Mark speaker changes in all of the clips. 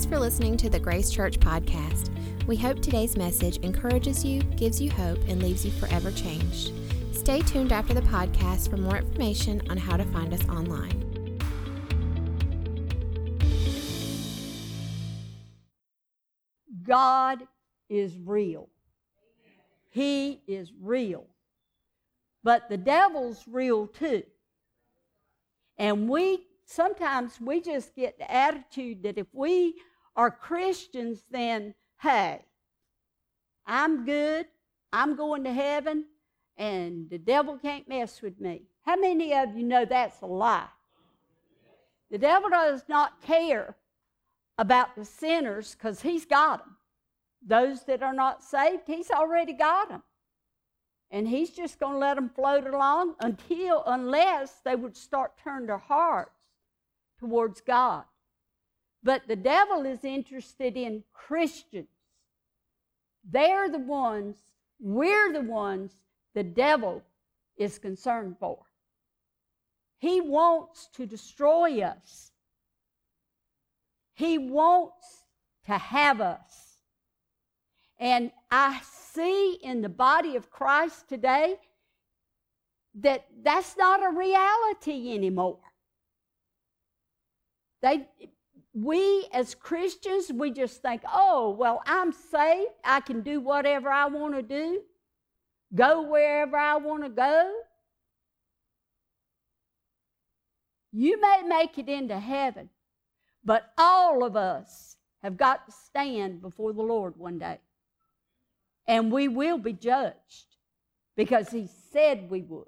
Speaker 1: Thanks for listening to the Grace Church podcast. We hope today's message encourages you, gives you hope, and leaves you forever changed. Stay tuned after the podcast for more information on how to find us online.
Speaker 2: God is real. He is real. But the devil's real too. And we sometimes we just get the attitude that if we are Christians, then hey, I'm good, I'm going to heaven, and the devil can't mess with me. How many of you know that's a lie? The devil does not care about the sinners because he's got them. Those that are not saved, he's already got them. And he's just going to let them float along until, unless they would start turning their hearts towards God. But the devil is interested in Christians. They're the ones, we're the ones the devil is concerned for. He wants to destroy us. He wants to have us. And I see in the body of Christ today that that's not a reality anymore. They, we as Christians, we just think, oh, well, I'm saved. I can do whatever I want to do, go wherever I want to go. You may make it into heaven, but all of us have got to stand before the Lord one day and we will be judged because he said we would.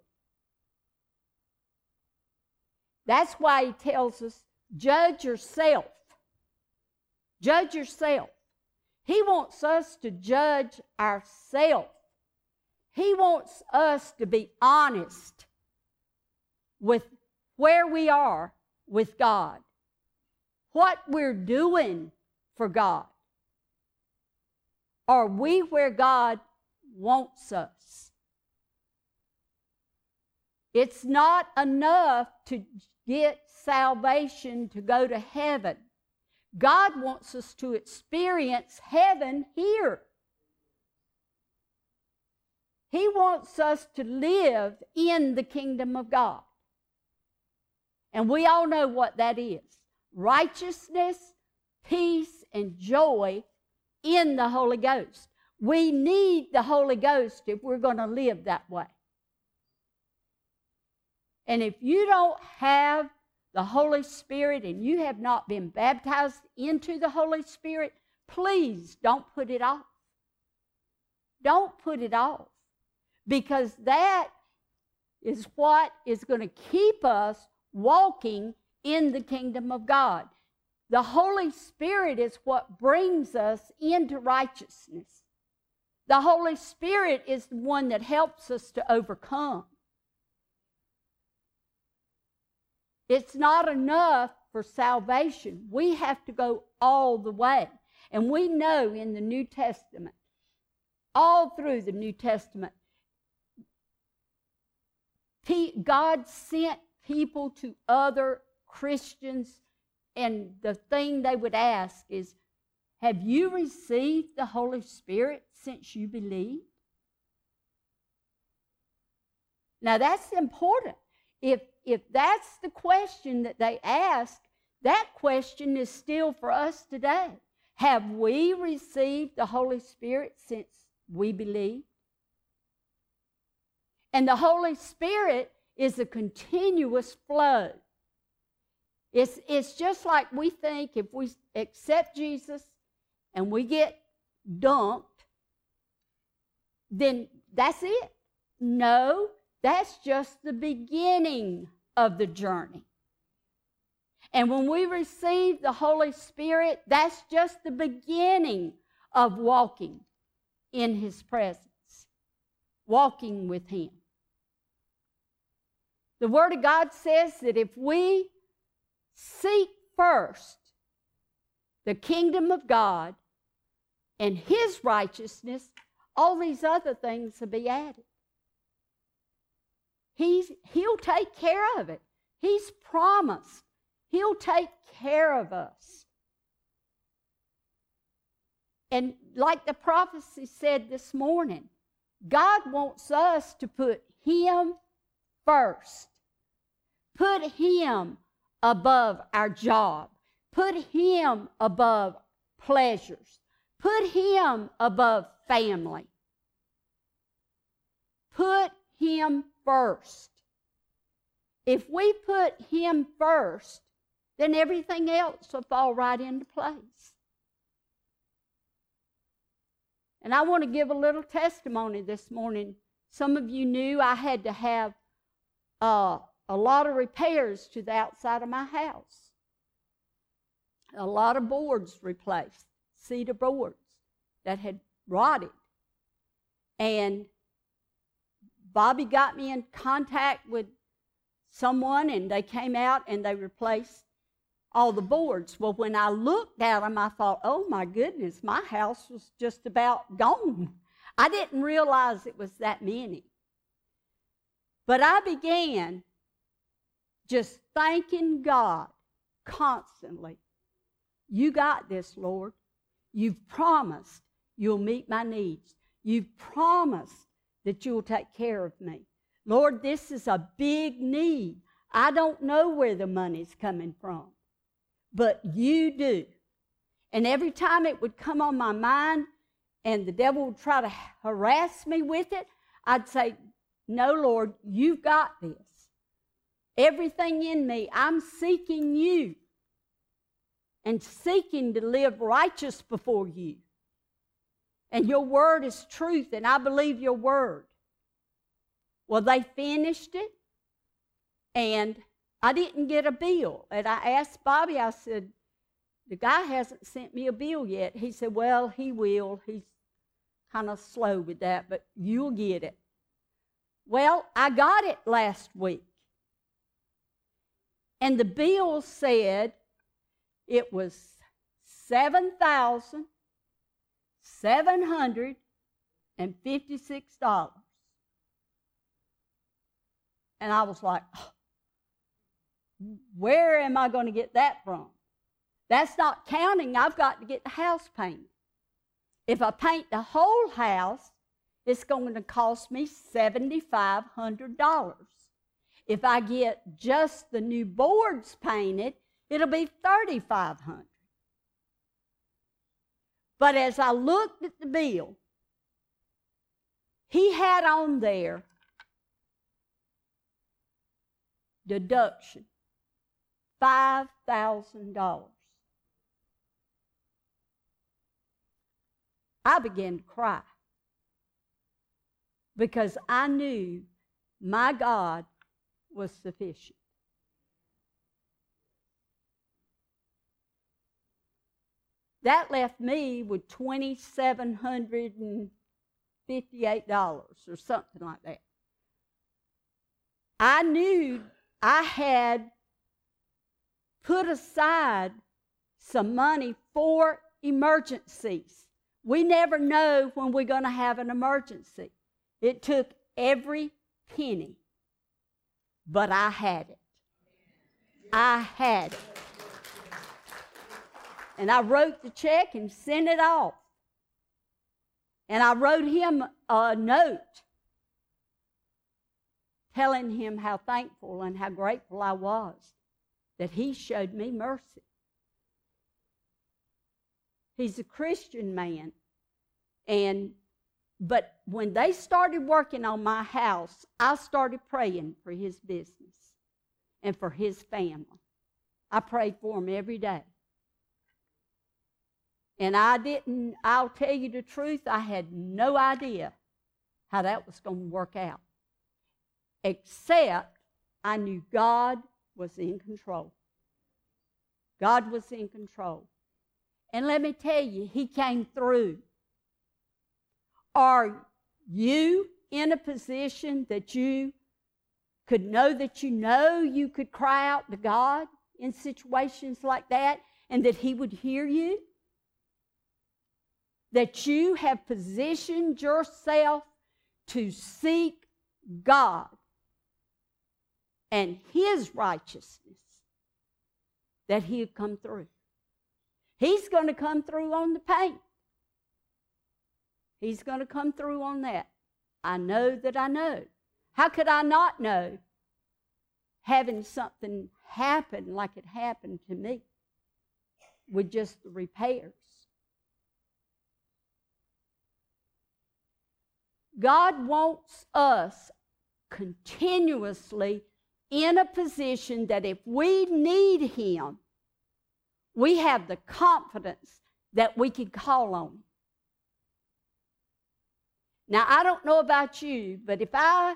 Speaker 2: That's why he tells us judge yourself. Judge yourself. He wants us to judge ourselves. He wants us to be honest with where we are with God, what we're doing for God. Are we where God wants us? It's not enough to get salvation to go to heaven. God wants us to experience heaven here. He wants us to live in the kingdom of God. And we all know what that is righteousness, peace, and joy in the Holy Ghost. We need the Holy Ghost if we're going to live that way. And if you don't have the Holy Spirit and you have not been baptized into the Holy Spirit, please don't put it off. Don't put it off. Because that is what is going to keep us walking in the kingdom of God. The Holy Spirit is what brings us into righteousness. The Holy Spirit is the one that helps us to overcome. It's not enough for salvation. We have to go all the way. And we know in the New Testament, all through the New Testament, God sent people to other Christians and the thing they would ask is, Have you received the Holy Spirit since you believed? Now that's important. If, if that's the question that they ask, that question is still for us today. Have we received the Holy Spirit since we believe? And the Holy Spirit is a continuous flow. It's, it's just like we think if we accept Jesus and we get dunked, then that's it. No, that's just the beginning of the journey. And when we receive the Holy Spirit, that's just the beginning of walking in His presence, walking with Him. The Word of God says that if we Seek first the kingdom of God and his righteousness, all these other things will be added. He's, he'll take care of it. He's promised. He'll take care of us. And like the prophecy said this morning, God wants us to put Him first. Put Him above our job. Put Him above pleasures. Put Him above family. Put Him first. If we put Him first, then everything else will fall right into place. And I want to give a little testimony this morning. Some of you knew I had to have uh, a lot of repairs to the outside of my house. A lot of boards replaced, cedar boards that had rotted. And Bobby got me in contact with someone, and they came out and they replaced all the boards. Well, when I looked at them, I thought, oh my goodness, my house was just about gone. I didn't realize it was that many. But I began just thanking God constantly. You got this, Lord. You've promised you'll meet my needs. You've promised that you'll take care of me. Lord, this is a big need. I don't know where the money's coming from but you do. And every time it would come on my mind and the devil would try to harass me with it, I'd say, No, Lord, you've got this. Everything in me, I'm seeking you and seeking to live righteous before you. And your word is truth, and I believe your word. Well, they finished it, and I didn't get a bill. And I asked Bobby, I said, the guy hasn't sent me a bill yet. He said, well, he will. He's kind of slow with that, but you'll get it. Well, I got it last week. And the bill said it was seven thousand seven hundred and I was like, where am I going to get that from? That's not counting, I've got to get the house painted. If I paint the whole house, it's going to cost me $7,500. If I get just the new boards painted, it'll be 3500 But as I looked at the bill, he had on there deduction $5,000. I began to cry because I knew my God was sufficient. That left me with $2,758 or something like that. I knew I had put aside some money for emergencies. We never know when we're going to have an emergency. It took every penny, but I had it. I had it. And I wrote the check and sent it off. And I wrote him a note telling him how thankful and how grateful I was that he showed me mercy. He's a Christian man. And but when they started working on my house, I started praying for his business and for his family. I prayed for him every day. And I didn't, I'll tell you the truth, I had no idea how that was going to work out. Except I knew God was in control. God was in control. And let me tell you, He came through. Are you in a position that you could know that you know you could cry out to God in situations like that and that He would hear you? That you have positioned yourself to seek God and his righteousness, that he'll come through. He's going to come through on the paint. He's going to come through on that. I know that I know. How could I not know having something happen like it happened to me with just the repairs? God wants us continuously in a position that if we need Him, we have the confidence that we can call on Him. Now, I don't know about you, but if I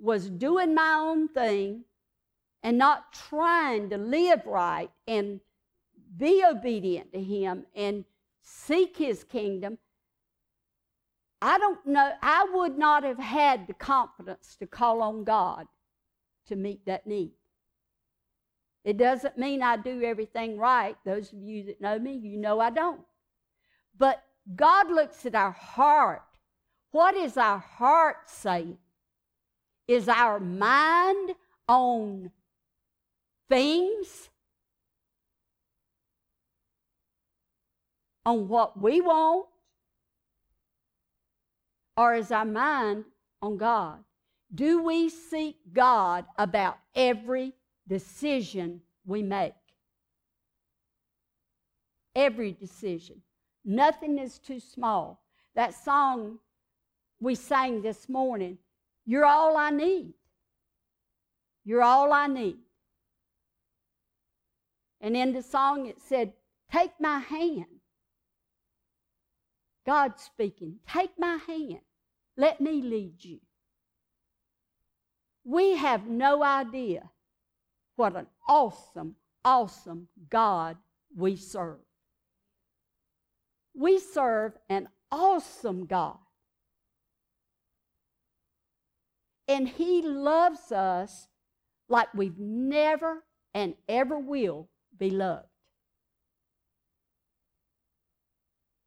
Speaker 2: was doing my own thing and not trying to live right and be obedient to Him and seek His kingdom, I don't know, I would not have had the confidence to call on God to meet that need. It doesn't mean I do everything right. Those of you that know me, you know I don't. But God looks at our heart. What is our heart saying? Is our mind on things? On what we want? Or is our mind on God? Do we seek God about every decision we make? Every decision. Nothing is too small. That song we sang this morning, You're all I need. You're all I need. And in the song it said, Take my hand. God speaking, take my hand. Let me lead you. We have no idea what an awesome, awesome God we serve. We serve an awesome God. And He loves us like we've never and ever will be loved.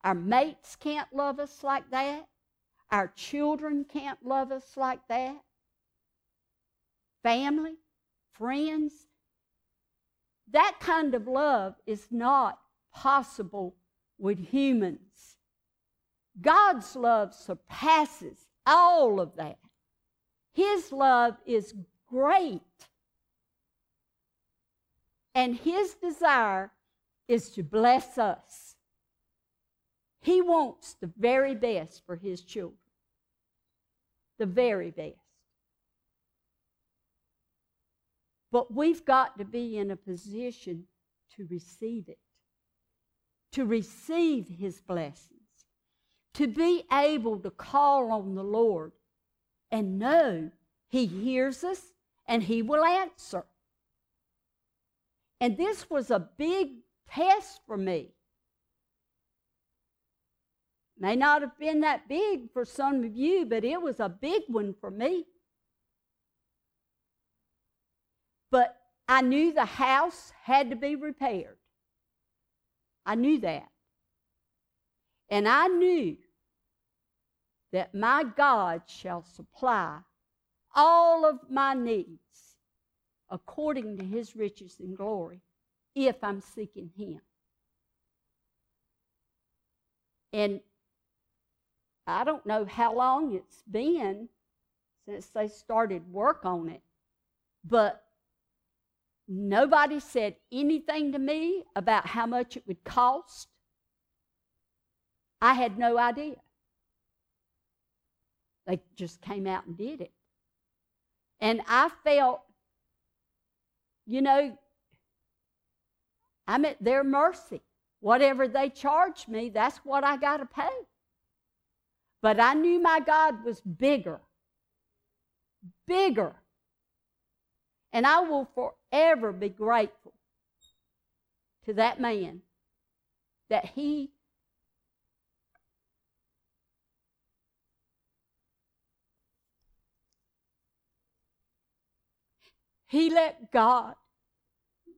Speaker 2: Our mates can't love us like that. Our children can't love us like that. Family, friends. That kind of love is not possible with humans. God's love surpasses all of that. His love is great. And His desire is to bless us. He wants the very best for His children. The very best. But we've got to be in a position to receive it, to receive His blessings, to be able to call on the Lord and know He hears us and He will answer. And this was a big test for me. May not have been that big for some of you, but it was a big one for me. But I knew the house had to be repaired. I knew that. And I knew that my God shall supply all of my needs according to his riches and glory if I'm seeking him. And I don't know how long it's been since they started work on it, but nobody said anything to me about how much it would cost. I had no idea. They just came out and did it. And I felt, you know, I'm at their mercy. Whatever they charge me, that's what I got to pay. But I knew my God was bigger. Bigger. And I will forever be grateful to that man that he he let God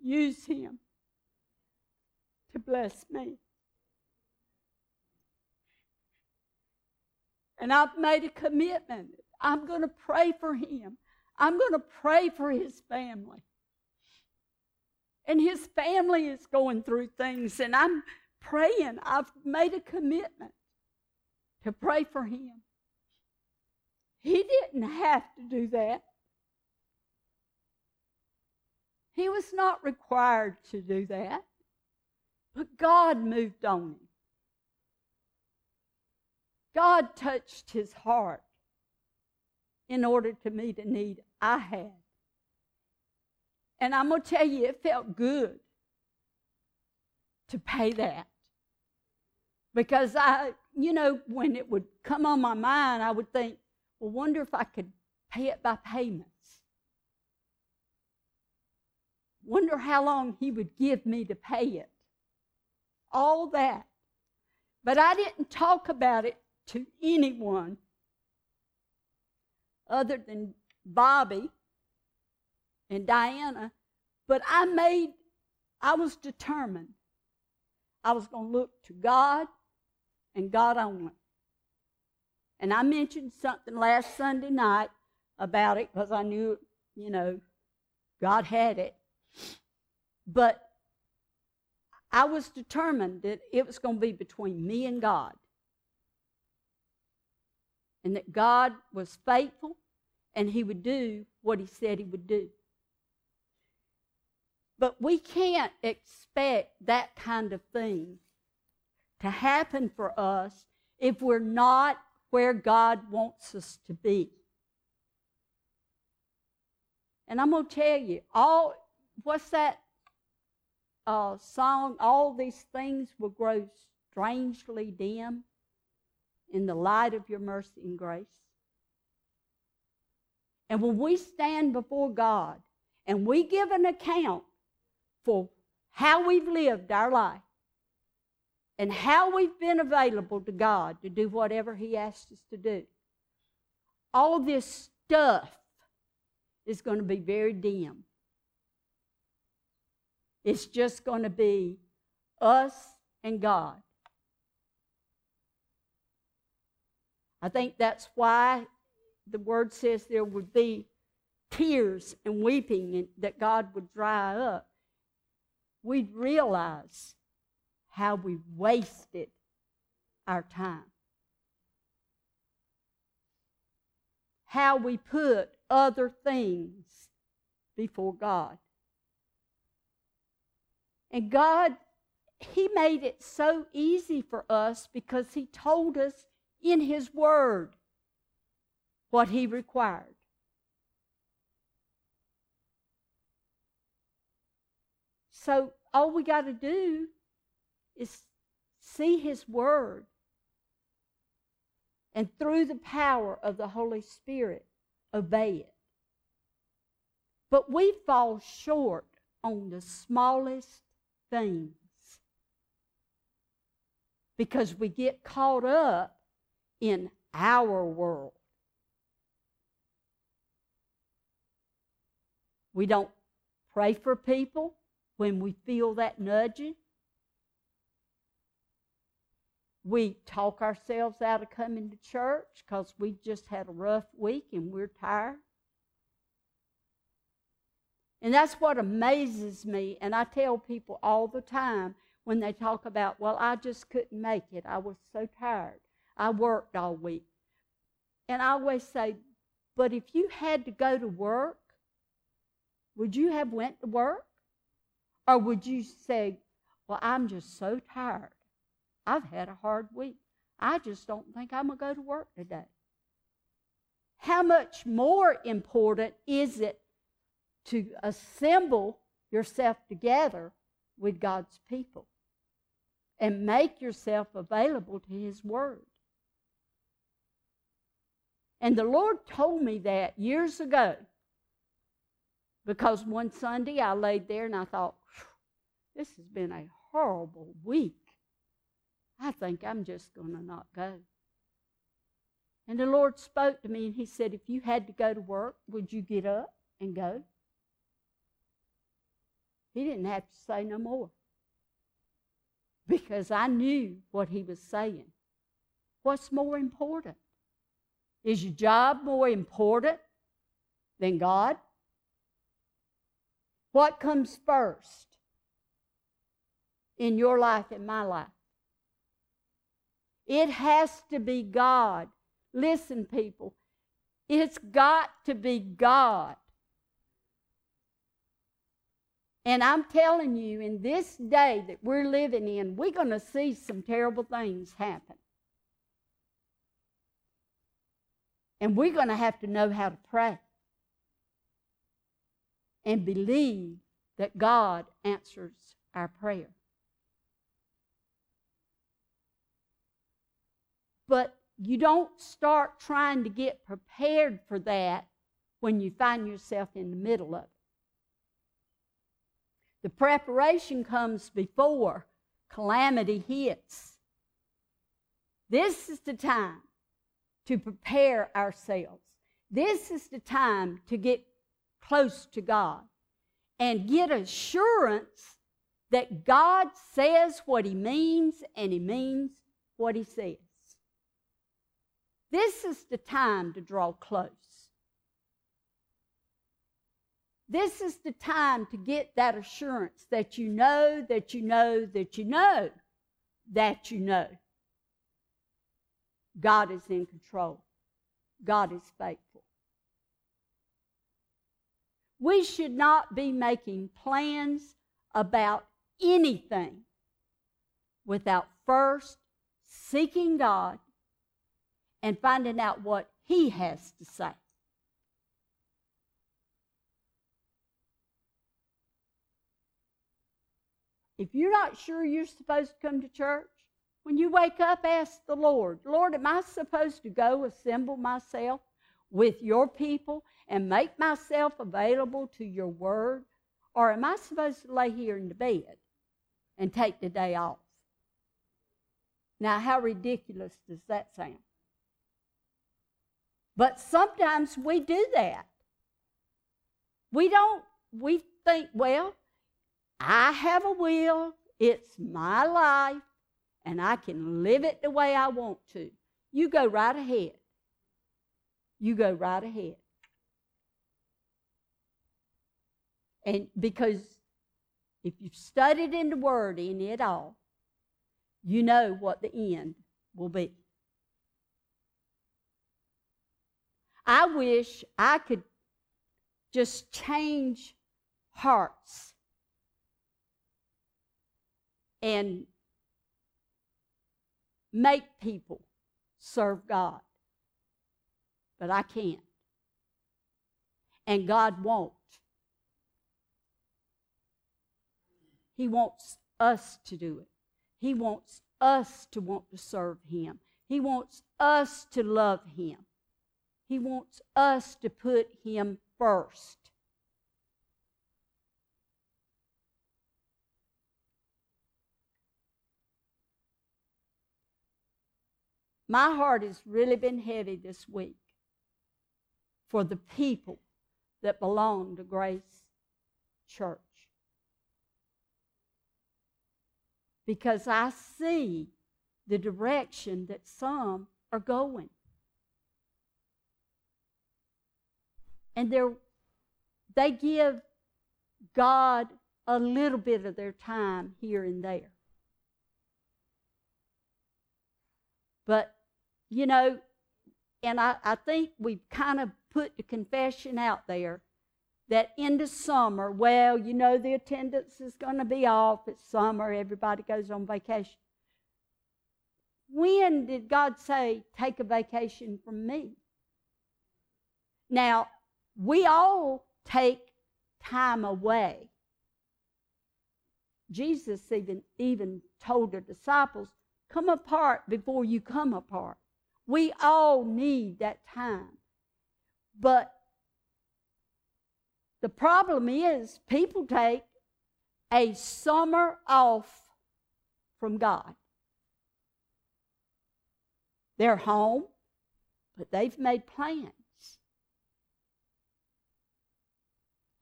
Speaker 2: use him to bless me. And I've made a commitment. I'm going to pray for him. I'm going to pray for his family. And his family is going through things, and I'm praying. I've made a commitment to pray for him. He didn't have to do that. He was not required to do that. But God moved on him. God touched his heart in order to meet a need I had. And I'm going to tell you, it felt good to pay that. Because I, you know, when it would come on my mind, I would think, well, wonder if I could pay it by payments. Wonder how long he would give me to pay it. All that. But I didn't talk about it to anyone other than Bobby and Diana, but I made, I was determined I was going to look to God and God only. And I mentioned something last Sunday night about it because I knew, you know, God had it. But I was determined that it was going to be between me and God. And that God was faithful and He would do what He said He would do. But we can't expect that kind of thing to happen for us if we're not where God wants us to be. And I'm going to tell you, all what's that uh, song? All these things will grow strangely dim in the light of your mercy and grace. And when we stand before God and we give an account for how we've lived our life and how we've been available to God to do whatever He asked us to do. All this stuff is going to be very dim. It's just going to be us and God. I think that's why the word says there would be tears and weeping and that God would dry up we'd realize how we wasted our time. How we put other things before God. And God, He made it so easy for us because He told us in His Word what He required. So all we got to do is see His Word. And through the power of the Holy Spirit, obey it. But we fall short on the smallest things because we get caught up in our world. We don't pray for people when we feel that nudging. We talk ourselves out of coming to church because we just had a rough week and we're tired. And that's what amazes me. And I tell people all the time when they talk about, well, I just couldn't make it. I was so tired. I worked all week. And I always say, but if you had to go to work, would you have went to work? Or would you say, Well, I'm just so tired. I've had a hard week. I just don't think I'm going to go to work today. How much more important is it to assemble yourself together with God's people and make yourself available to His Word? And the Lord told me that years ago because one Sunday I laid there and I thought, this has been a horrible week. I think I'm just going to not go. And the Lord spoke to me and He said, If you had to go to work, would you get up and go? He didn't have to say no more because I knew what He was saying. What's more important? Is your job more important than God? What comes first? in your life and my life? It has to be God. Listen, people, it's got to be God. And I'm telling you, in this day that we're living in, we're going to see some terrible things happen. And we're going to have to know how to pray and believe that God answers our prayer. But you don't start trying to get prepared for that when you find yourself in the middle of it. The preparation comes before calamity hits. This is the time to prepare ourselves. This is the time to get close to God and get assurance that God says what He means and He means what He says. This is the time to draw close. This is the time to get that assurance that you know, that you know, that you know, that you know. God is in control. God is faithful. We should not be making plans about anything without first seeking God and finding out what He has to say. If you're not sure you're supposed to come to church, when you wake up, ask the Lord, Lord, am I supposed to go assemble myself with your people and make myself available to your word? Or am I supposed to lay here in the bed and take the day off? Now, how ridiculous does that sound? But sometimes we do that. We don't, we think, well, I have a will, it's my life, and I can live it the way I want to. You go right ahead. You go right ahead. And because if you've studied in the Word in it all, you know what the end will be. I wish I could just change hearts and make people serve God. But I can't. And God won't. He wants us to do it. He wants us to want to serve Him. He wants us to love Him. He wants us to put Him first. My heart has really been heavy this week for the people that belong to Grace Church. Because I see the direction that some are going. And they they give God a little bit of their time here and there. But you know, and I, I think we've kind of put the confession out there that in the summer, well, you know, the attendance is going to be off. It's summer, everybody goes on vacation. When did God say, take a vacation from me? Now, we all take time away. Jesus even, even told the disciples, come apart before you come apart. We all need that time. But the problem is, people take a summer off from God. They're home, but they've made plans.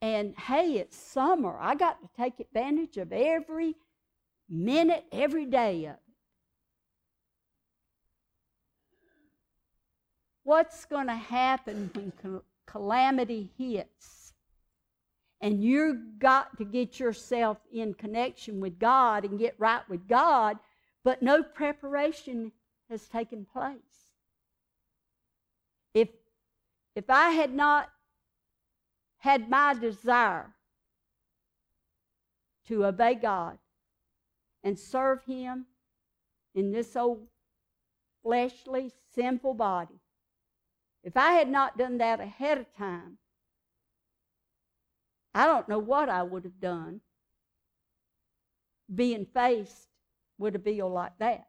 Speaker 2: And hey, it's summer. I got to take advantage of every minute, every day of. What's going to happen when calamity hits and you've got to get yourself in connection with God and get right with God, but no preparation has taken place. If, if I had not had my desire to obey God and serve Him in this old fleshly, sinful body, if I had not done that ahead of time, I don't know what I would have done being faced with a bill like that.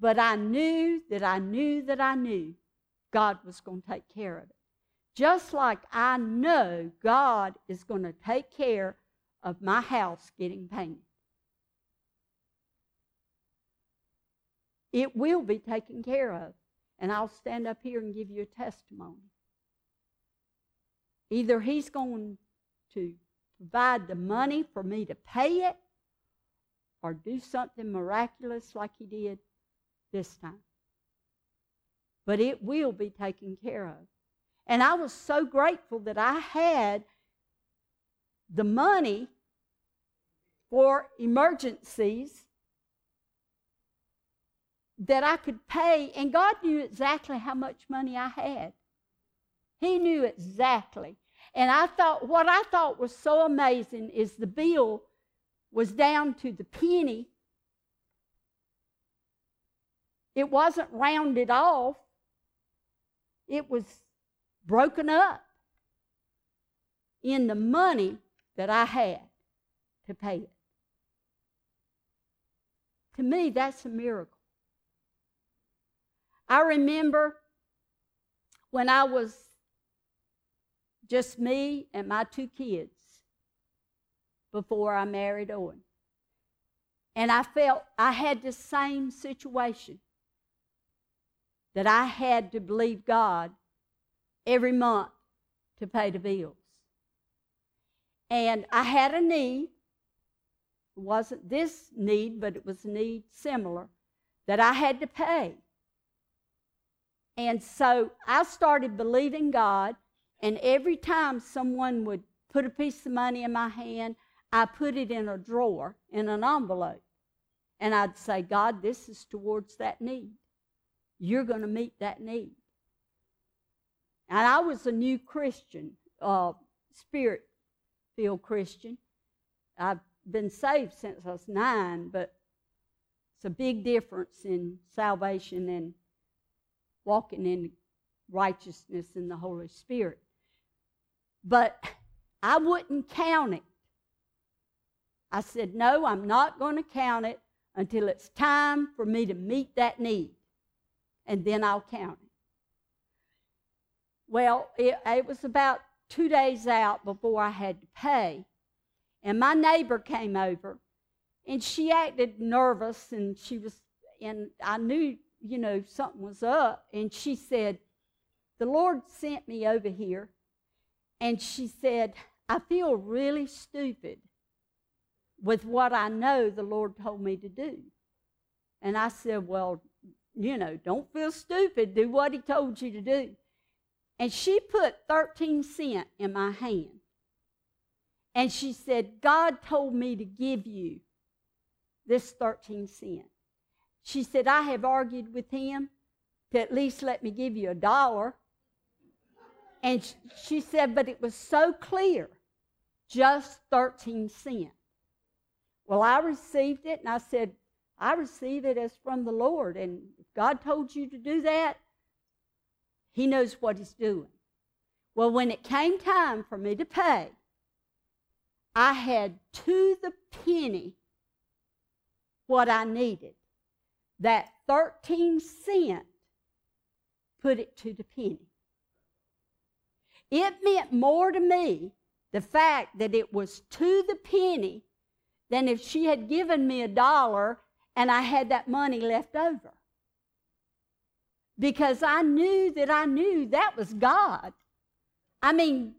Speaker 2: But I knew that I knew that I knew God was going to take care of it. Just like I know God is going to take care of my house getting painted. It will be taken care of. And I'll stand up here and give you a testimony. Either He's going to provide the money for me to pay it or do something miraculous like He did this time. But it will be taken care of. And I was so grateful that I had the money for emergencies that I could pay, and God knew exactly how much money I had. He knew exactly. And I thought, what I thought was so amazing is the bill was down to the penny. It wasn't rounded off, it was broken up in the money that I had to pay it. To me, that's a miracle. I remember when I was just me and my two kids before I married Owen. And I felt I had the same situation that I had to believe God every month to pay the bills. And I had a need. It wasn't this need, but it was a need similar that I had to pay. And so I started believing God, and every time someone would put a piece of money in my hand, I put it in a drawer in an envelope. And I'd say, God, this is towards that need. You're going to meet that need. And I was a new Christian, uh, spirit filled Christian. I've been saved since I was nine, but it's a big difference in salvation and walking in righteousness in the Holy Spirit. But I wouldn't count it. I said, No, I'm not going to count it until it's time for me to meet that need. And then I'll count it. Well, it, it was about two days out before I had to pay. And my neighbor came over and she acted nervous and she was, and I knew you know, something was up. And she said, The Lord sent me over here. And she said, I feel really stupid with what I know the Lord told me to do. And I said, Well, you know, don't feel stupid. Do what He told you to do. And she put 13 cents in my hand. And she said, God told me to give you this 13 cents. She said, I have argued with him to at least let me give you a dollar. And she said, but it was so clear, just 13 cents. Well, I received it and I said, I receive it as from the Lord. And if God told you to do that, He knows what He's doing. Well, when it came time for me to pay, I had to the penny what I needed that 13 cent put it to the penny. It meant more to me the fact that it was to the penny than if she had given me a dollar and I had that money left over. Because I knew that I knew that was God. I mean,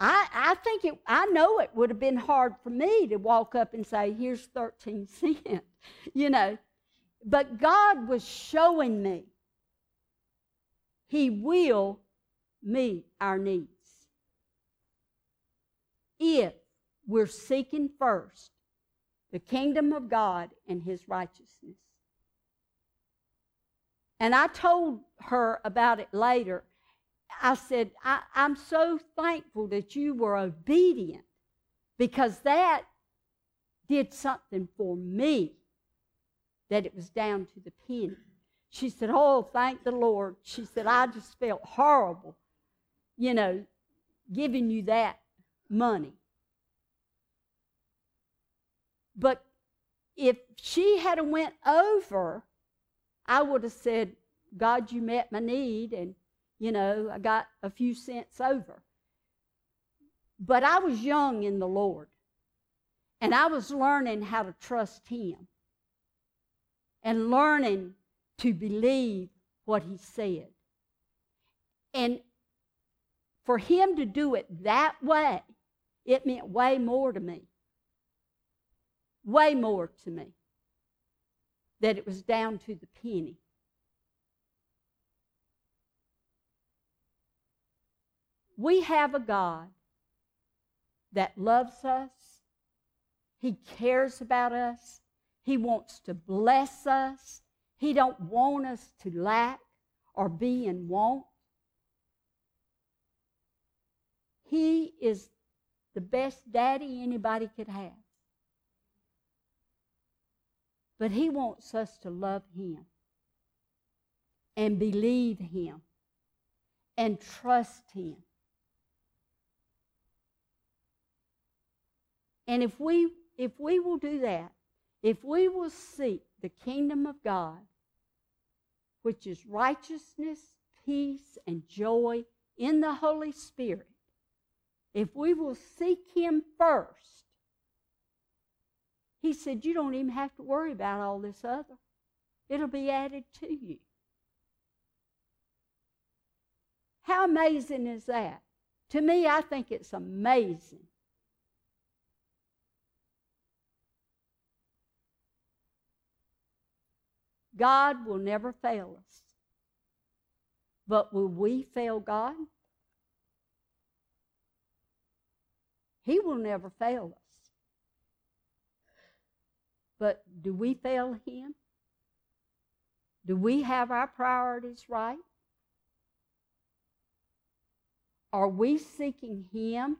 Speaker 2: I, I think it, I know it would have been hard for me to walk up and say, here's 13 cents, you know. But God was showing me He will meet our needs. If we're seeking first the kingdom of God and his righteousness. And I told her about it later. I said, I, am so thankful that you were obedient because that did something for me that it was down to the penny. She said, Oh, thank the Lord. She said, I just felt horrible, you know, giving you that money. But if she had went over, I would have said, God, you met my need, and you know, I got a few cents over. But I was young in the Lord, and I was learning how to trust Him and learning to believe what He said. And for Him to do it that way, it meant way more to me. Way more to me. That it was down to the penny. We have a God that loves us. He cares about us. He wants to bless us. He don't want us to lack or be in want. He is the best daddy anybody could have. But he wants us to love him and believe him and trust him. And if we if we will do that, if we will seek the kingdom of God, which is righteousness, peace, and joy in the Holy Spirit, if we will seek Him first, He said, You don't even have to worry about all this other, it'll be added to you. How amazing is that? To me, I think it's amazing. God will never fail us. But will we fail God? He will never fail us. But do we fail Him? Do we have our priorities right? Are we seeking Him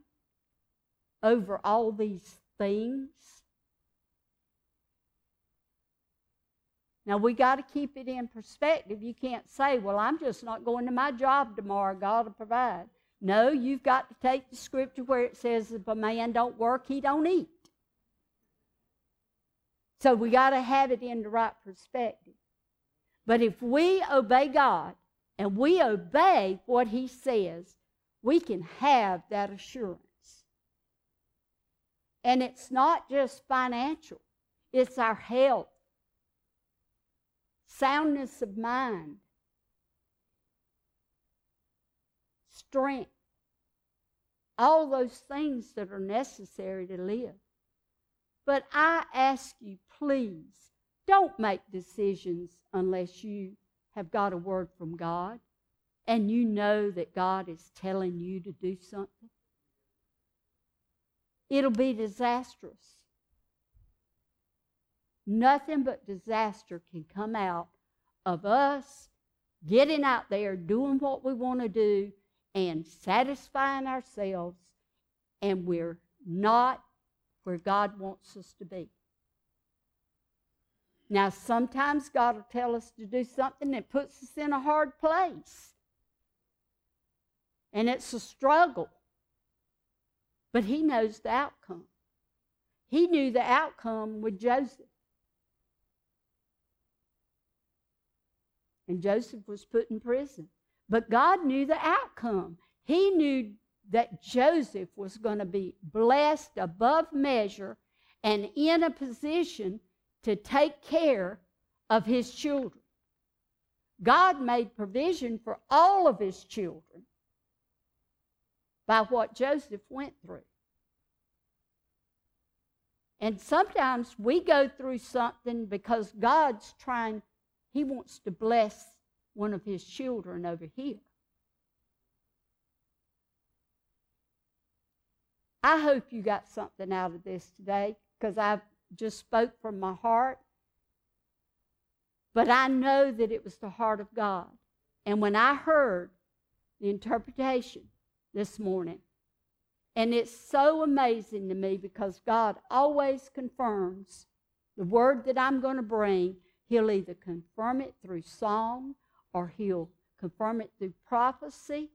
Speaker 2: over all these things? Now we got to keep it in perspective. You can't say, well, I'm just not going to my job tomorrow. God will provide. No, you've got to take the scripture where it says if a man don't work, he don't eat. So we got to have it in the right perspective. But if we obey God and we obey what he says, we can have that assurance. And it's not just financial, it's our health, soundness of mind, strength, all those things that are necessary to live. But I ask you, please, don't make decisions unless you have got a word from God and you know that God is telling you to do something. It'll be disastrous. Nothing but disaster can come out of us getting out there, doing what we want to do, and satisfying ourselves, and we're not where God wants us to be. Now, sometimes God will tell us to do something that puts us in a hard place. And it's a struggle. But He knows the outcome. He knew the outcome with Joseph. And Joseph was put in prison. But God knew the outcome. He knew that Joseph was going to be blessed above measure and in a position to take care of his children. God made provision for all of his children by what Joseph went through. And sometimes we go through something because God's trying, He wants to bless one of his children over here. I hope you got something out of this today because I've just spoke from my heart. But I know that it was the heart of God. And when I heard the interpretation this morning, and it's so amazing to me because God always confirms the word that I'm going to bring. He'll either confirm it through song or he'll confirm it through prophecy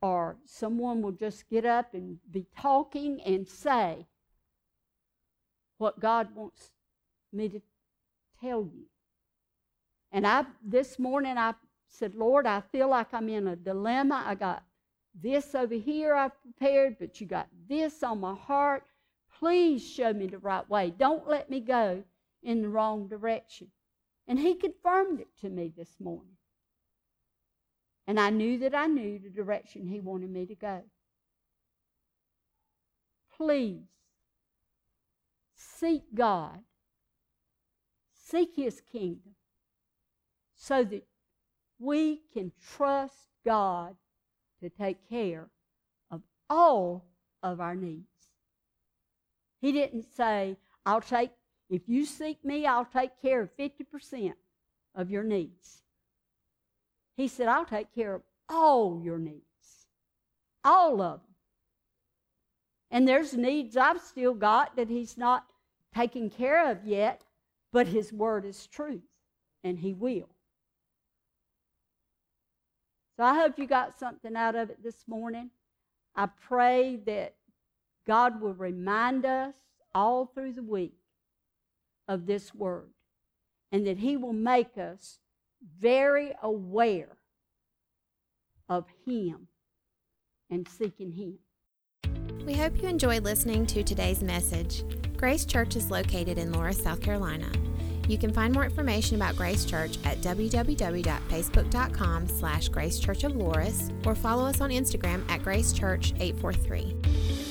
Speaker 2: or someone will just get up and be talking and say what God wants me to tell you. And I this morning I said, Lord, I feel like I'm in a dilemma. I got this over here I've prepared, but you got this on my heart. Please show me the right way. Don't let me go in the wrong direction. And he confirmed it to me this morning. And I knew that I knew the direction he wanted me to go. Please seek God, seek his kingdom, so that we can trust God to take care of all of our needs. He didn't say, I'll take, if you seek me, I'll take care of 50% of your needs. He said, I'll take care of all your needs, all of them. And there's needs I've still got that He's not taken care of yet, but His word is truth, and He will. So I hope you got something out of it this morning. I pray that God will remind us all through the week of this word and that He will make us very aware of Him and seeking Him.
Speaker 1: We hope you enjoyed listening to today's message. Grace Church is located in Loris, South Carolina. You can find more information about Grace Church at www.facebook.com slash Grace Church of Loris or follow us on Instagram at Grace Church 843.